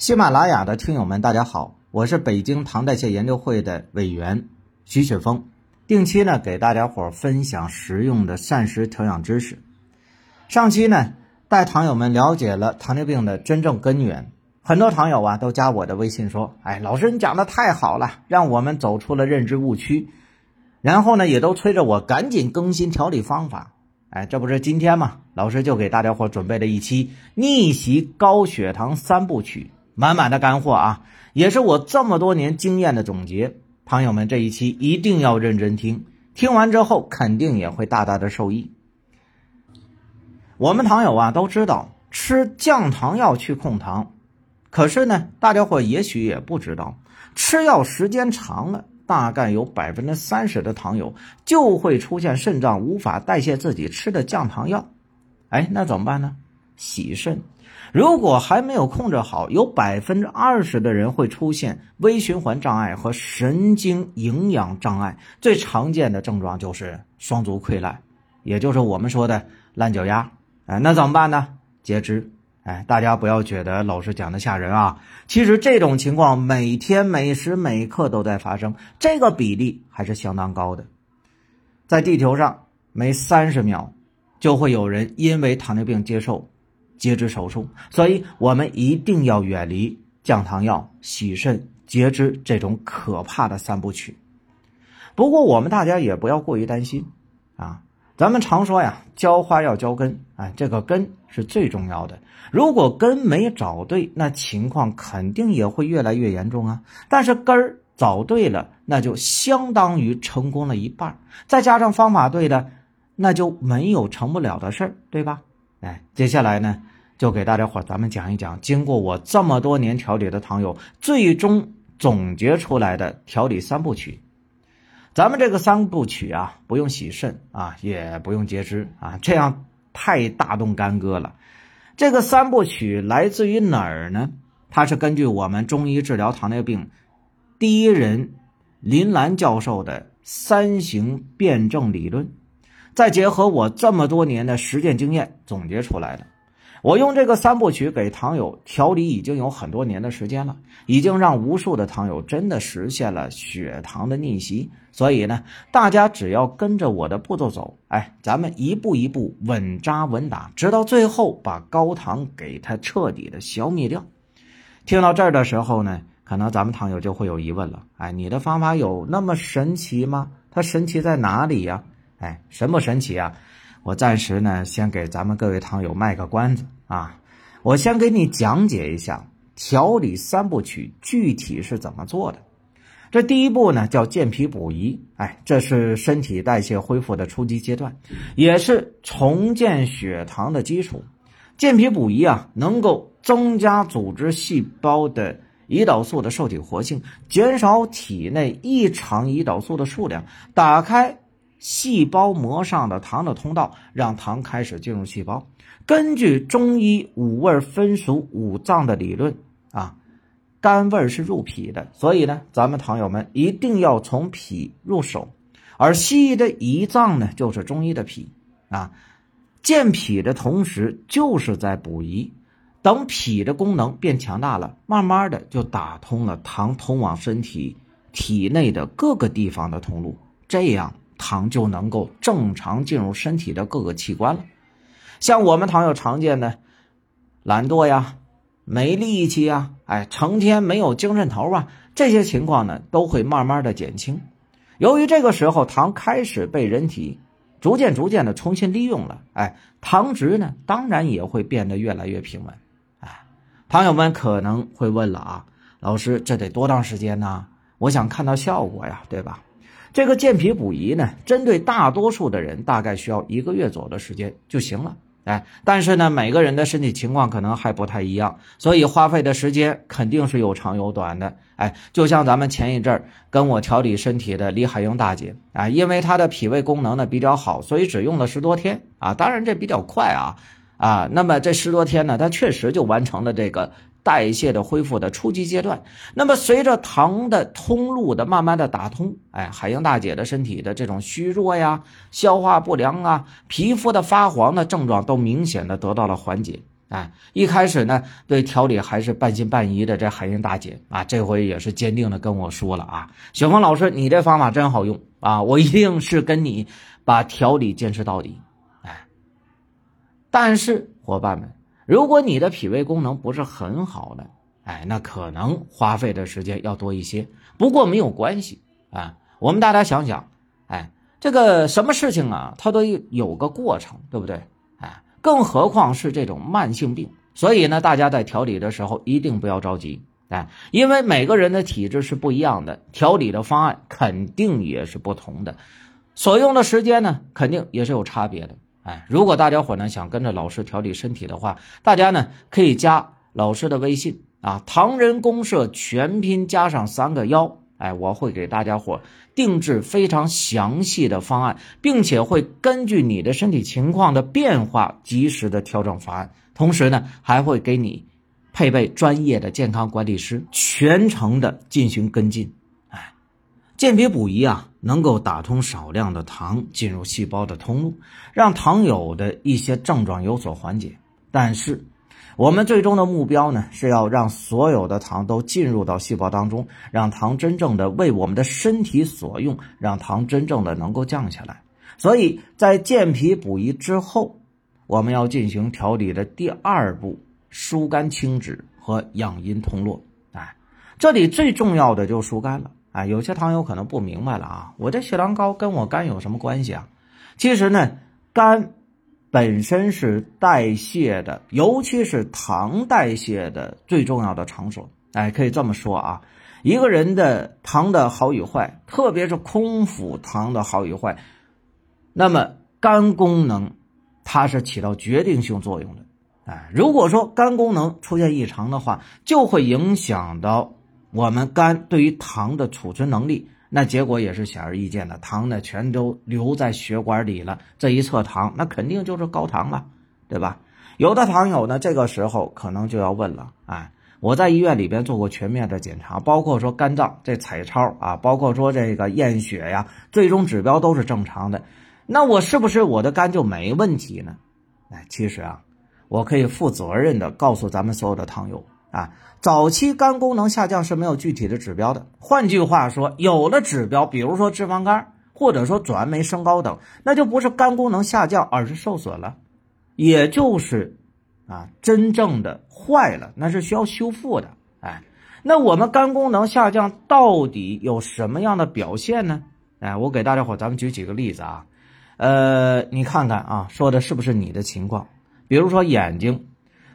喜马拉雅的听友们，大家好，我是北京糖代谢研究会的委员徐雪峰，定期呢给大家伙分享实用的膳食调养知识。上期呢带糖友们了解了糖尿病的真正根源，很多糖友啊都加我的微信说：“哎，老师你讲的太好了，让我们走出了认知误区。”然后呢也都催着我赶紧更新调理方法。哎，这不是今天吗？老师就给大家伙准备了一期逆袭高血糖三部曲。满满的干货啊，也是我这么多年经验的总结。朋友们，这一期一定要认真听，听完之后肯定也会大大的受益。我们糖友啊都知道吃降糖药去控糖，可是呢，大家伙也许也不知道，吃药时间长了，大概有百分之三十的糖友就会出现肾脏无法代谢自己吃的降糖药。哎，那怎么办呢？洗肾。如果还没有控制好，有百分之二十的人会出现微循环障碍和神经营养障碍。最常见的症状就是双足溃烂，也就是我们说的烂脚丫。哎，那怎么办呢？截肢。哎，大家不要觉得老师讲的吓人啊，其实这种情况每天每时每刻都在发生，这个比例还是相当高的。在地球上，每三十秒就会有人因为糖尿病接受。截肢手术，所以我们一定要远离降糖药、洗肾、截肢这种可怕的三部曲。不过，我们大家也不要过于担心啊。咱们常说呀，浇花要浇根，哎，这个根是最重要的。如果根没找对，那情况肯定也会越来越严重啊。但是根儿找对了，那就相当于成功了一半。再加上方法对的，那就没有成不了的事儿，对吧？哎，接下来呢？就给大家伙咱们讲一讲，经过我这么多年调理的糖友，最终总结出来的调理三部曲。咱们这个三部曲啊，不用洗肾啊，也不用截肢啊，这样太大动干戈了。这个三部曲来自于哪儿呢？它是根据我们中医治疗糖尿病第一人林兰教授的三型辩证理论，再结合我这么多年的实践经验总结出来的。我用这个三部曲给糖友调理已经有很多年的时间了，已经让无数的糖友真的实现了血糖的逆袭。所以呢，大家只要跟着我的步骤走，哎，咱们一步一步稳扎稳打，直到最后把高糖给它彻底的消灭掉。听到这儿的时候呢，可能咱们糖友就会有疑问了，哎，你的方法有那么神奇吗？它神奇在哪里呀？哎，神不神奇啊？我暂时呢，先给咱们各位糖友卖个关子啊！我先给你讲解一下调理三部曲具体是怎么做的。这第一步呢，叫健脾补益，哎，这是身体代谢恢复的初级阶段，也是重建血糖的基础。健脾补益啊，能够增加组织细胞的胰岛素的受体活性，减少体内异常胰岛素的数量，打开。细胞膜上的糖的通道，让糖开始进入细胞。根据中医五味分属五脏的理论啊，甘味是入脾的，所以呢，咱们糖友们一定要从脾入手。而西医的胰脏呢，就是中医的脾啊。健脾的同时，就是在补胰。等脾的功能变强大了，慢慢的就打通了糖通往身体体内的各个地方的通路，这样。糖就能够正常进入身体的各个器官了。像我们糖友常见的懒惰呀、没力气呀、哎，成天没有精神头啊，这些情况呢，都会慢慢的减轻。由于这个时候糖开始被人体逐渐逐渐的重新利用了，哎，糖值呢，当然也会变得越来越平稳。哎，糖友们可能会问了啊，老师，这得多长时间呢？我想看到效果呀，对吧？这个健脾补益呢，针对大多数的人，大概需要一个月左右的时间就行了。哎，但是呢，每个人的身体情况可能还不太一样，所以花费的时间肯定是有长有短的。哎，就像咱们前一阵儿跟我调理身体的李海英大姐啊，因为她的脾胃功能呢比较好，所以只用了十多天啊，当然这比较快啊啊，那么这十多天呢，她确实就完成了这个。代谢的恢复的初级阶段，那么随着糖的通路的慢慢的打通，哎，海英大姐的身体的这种虚弱呀、消化不良啊、皮肤的发黄的症状都明显的得到了缓解。哎，一开始呢，对调理还是半信半疑的。这海英大姐啊，这回也是坚定的跟我说了啊，雪峰老师，你这方法真好用啊，我一定是跟你把调理坚持到底。哎，但是伙伴们，如果你的脾胃功能不是很好的，哎，那可能花费的时间要多一些。不过没有关系啊，我们大家想想，哎，这个什么事情啊，它都有个过程，对不对？更何况是这种慢性病，所以呢，大家在调理的时候一定不要着急，哎，因为每个人的体质是不一样的，调理的方案肯定也是不同的，所用的时间呢，肯定也是有差别的，哎，如果大家伙呢想跟着老师调理身体的话，大家呢可以加老师的微信啊，唐人公社全拼加上三个幺。哎，我会给大家伙定制非常详细的方案，并且会根据你的身体情况的变化，及时的调整方案。同时呢，还会给你配备专业的健康管理师，全程的进行跟进。健脾补益啊，能够打通少量的糖进入细胞的通路，让糖友的一些症状有所缓解。但是，我们最终的目标呢，是要让所有的糖都进入到细胞当中，让糖真正的为我们的身体所用，让糖真正的能够降下来。所以在健脾补益之后，我们要进行调理的第二步，疏肝清脂和养阴通络。哎，这里最重要的就疏肝了。哎，有些糖友可能不明白了啊，我这血糖高跟我肝有什么关系啊？其实呢，肝。本身是代谢的，尤其是糖代谢的最重要的场所。哎，可以这么说啊，一个人的糖的好与坏，特别是空腹糖的好与坏，那么肝功能它是起到决定性作用的。哎，如果说肝功能出现异常的话，就会影响到我们肝对于糖的储存能力。那结果也是显而易见的，糖呢全都留在血管里了，这一侧糖，那肯定就是高糖了，对吧？有的糖友呢，这个时候可能就要问了，哎，我在医院里边做过全面的检查，包括说肝脏这彩超啊，包括说这个验血呀，最终指标都是正常的，那我是不是我的肝就没问题呢？哎，其实啊，我可以负责任的告诉咱们所有的糖友。啊，早期肝功能下降是没有具体的指标的。换句话说，有了指标，比如说脂肪肝，或者说转氨酶升高等，那就不是肝功能下降，而是受损了，也就是啊，真正的坏了，那是需要修复的。哎，那我们肝功能下降到底有什么样的表现呢？哎，我给大家伙咱们举几个例子啊，呃，你看看啊，说的是不是你的情况？比如说眼睛。《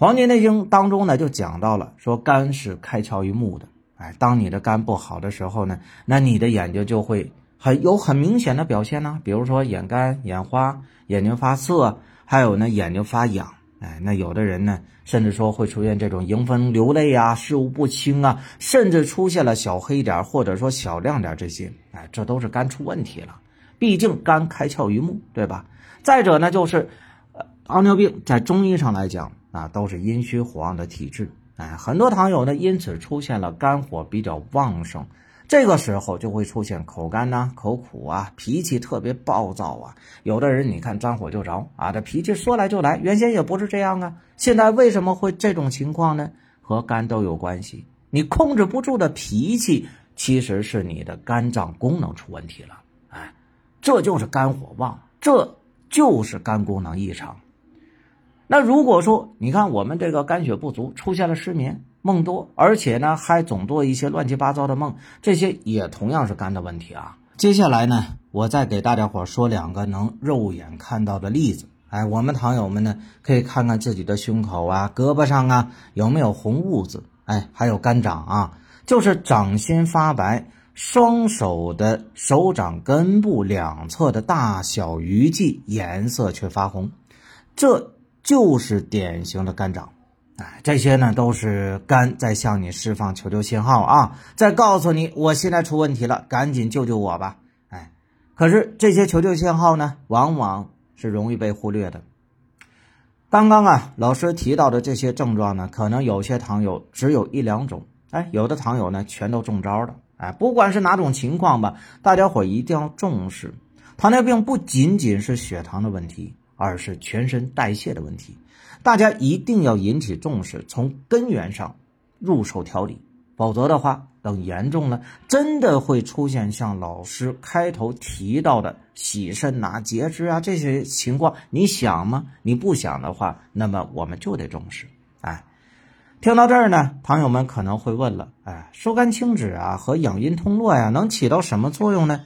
黄帝内经》当中呢，就讲到了，说肝是开窍于目的。哎，当你的肝不好的时候呢，那你的眼睛就会很有很明显的表现呢，比如说眼干、眼花、眼睛发涩，还有呢眼睛发痒。哎，那有的人呢，甚至说会出现这种迎风流泪啊、视物不清啊，甚至出现了小黑点或者说小亮点这些。哎，这都是肝出问题了。毕竟肝开窍于目，对吧？再者呢，就是呃，糖尿病在中医上来讲。啊，都是阴虚火旺的体质，哎，很多糖友呢因此出现了肝火比较旺盛，这个时候就会出现口干呐、口苦啊、脾气特别暴躁啊。有的人你看沾火就着啊，这脾气说来就来，原先也不是这样啊，现在为什么会这种情况呢？和肝都有关系。你控制不住的脾气，其实是你的肝脏功能出问题了，哎，这就是肝火旺，这就是肝功能异常。那如果说你看我们这个肝血不足，出现了失眠、梦多，而且呢还总做一些乱七八糟的梦，这些也同样是肝的问题啊。接下来呢，我再给大家伙说两个能肉眼看到的例子。哎，我们糖友们呢可以看看自己的胸口啊、胳膊上啊有没有红痦子，哎，还有肝掌啊，就是掌心发白，双手的手掌根部两侧的大小鱼际颜色却发红，这。就是典型的肝长，哎，这些呢都是肝在向你释放求救信号啊，在告诉你我现在出问题了，赶紧救救我吧，哎，可是这些求救信号呢，往往是容易被忽略的。刚刚啊，老师提到的这些症状呢，可能有些糖友只有一两种，哎，有的糖友呢全都中招了，哎，不管是哪种情况吧，大家伙一定要重视，糖尿病不仅仅是血糖的问题。二是全身代谢的问题，大家一定要引起重视，从根源上入手调理，否则的话，等严重了，真的会出现像老师开头提到的洗肾呐、截肢啊这些情况。你想吗？你不想的话，那么我们就得重视。哎，听到这儿呢，朋友们可能会问了：哎，疏肝清脂啊和养阴通络呀，能起到什么作用呢？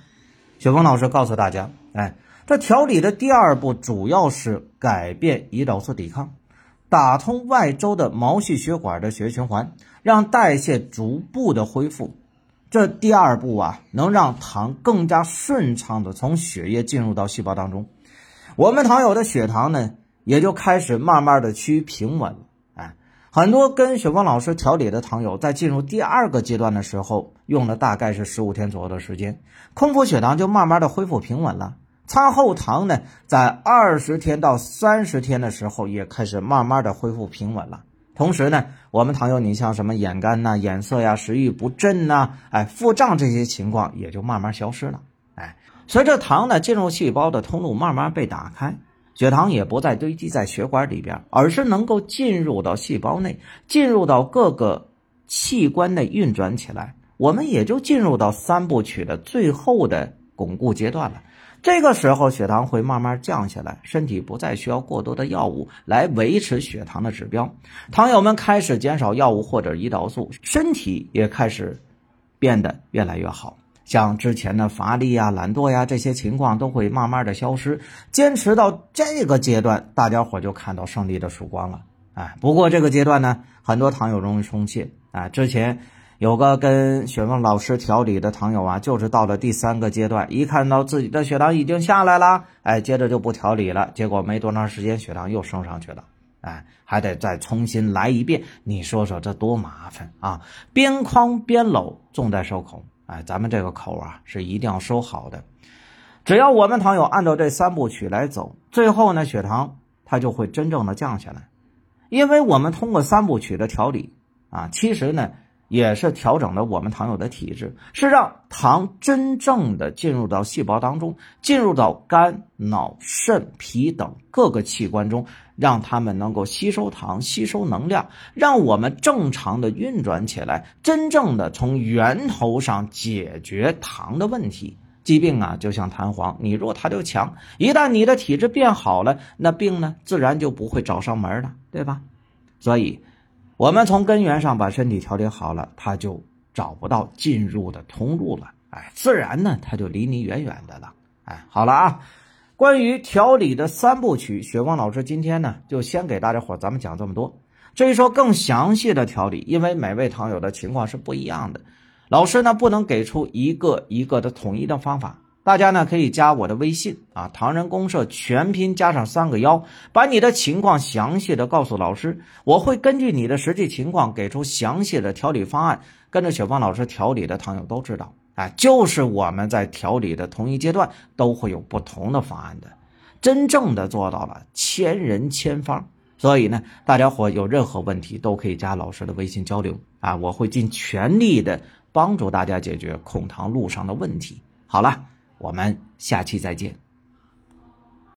雪峰老师告诉大家，哎。这调理的第二步主要是改变胰岛素抵抗，打通外周的毛细血管的血液循环，让代谢逐步的恢复。这第二步啊，能让糖更加顺畅的从血液进入到细胞当中，我们糖友的血糖呢，也就开始慢慢的趋于平稳了。哎，很多跟雪峰老师调理的糖友，在进入第二个阶段的时候，用了大概是十五天左右的时间，空腹血糖就慢慢的恢复平稳了。餐后糖呢，在二十天到三十天的时候，也开始慢慢的恢复平稳了。同时呢，我们糖友，你像什么眼干呐、眼涩呀、食欲不振呐、哎腹胀这些情况，也就慢慢消失了。哎，随着糖呢进入细胞的通路慢慢被打开，血糖也不再堆积在血管里边，而是能够进入到细胞内，进入到各个器官内运转起来。我们也就进入到三部曲的最后的巩固阶段了。这个时候，血糖会慢慢降下来，身体不再需要过多的药物来维持血糖的指标。糖友们开始减少药物或者胰岛素，身体也开始变得越来越好。像之前的乏力呀、懒惰呀这些情况都会慢慢的消失。坚持到这个阶段，大家伙就看到胜利的曙光了。哎，不过这个阶段呢，很多糖友容易松懈啊。之前。有个跟雪峰老师调理的糖友啊，就是到了第三个阶段，一看到自己的血糖已经下来了，哎，接着就不调理了，结果没多长时间血糖又升上去了，哎，还得再重新来一遍，你说说这多麻烦啊！边框边搂，重在收口，哎，咱们这个口啊是一定要收好的。只要我们糖友按照这三部曲来走，最后呢血糖它就会真正的降下来，因为我们通过三部曲的调理啊，其实呢。也是调整了我们糖友的体质，是让糖真正的进入到细胞当中，进入到肝、脑、肾、脾等各个器官中，让他们能够吸收糖、吸收能量，让我们正常的运转起来，真正的从源头上解决糖的问题。疾病啊，就像弹簧，你弱它就强。一旦你的体质变好了，那病呢，自然就不会找上门了，对吧？所以。我们从根源上把身体调理好了，他就找不到进入的通路了，哎，自然呢，他就离你远远的了，哎，好了啊，关于调理的三部曲，雪光老师今天呢就先给大家伙咱们讲这么多。至于说更详细的调理，因为每位糖友的情况是不一样的，老师呢不能给出一个一个的统一的方法。大家呢可以加我的微信啊，唐人公社全拼加上三个幺，把你的情况详细的告诉老师，我会根据你的实际情况给出详细的调理方案。跟着雪芳老师调理的糖友都知道，啊，就是我们在调理的同一阶段都会有不同的方案的，真正的做到了千人千方。所以呢，大家伙有任何问题都可以加老师的微信交流啊，我会尽全力的帮助大家解决控糖路上的问题。好了。我们下期再见。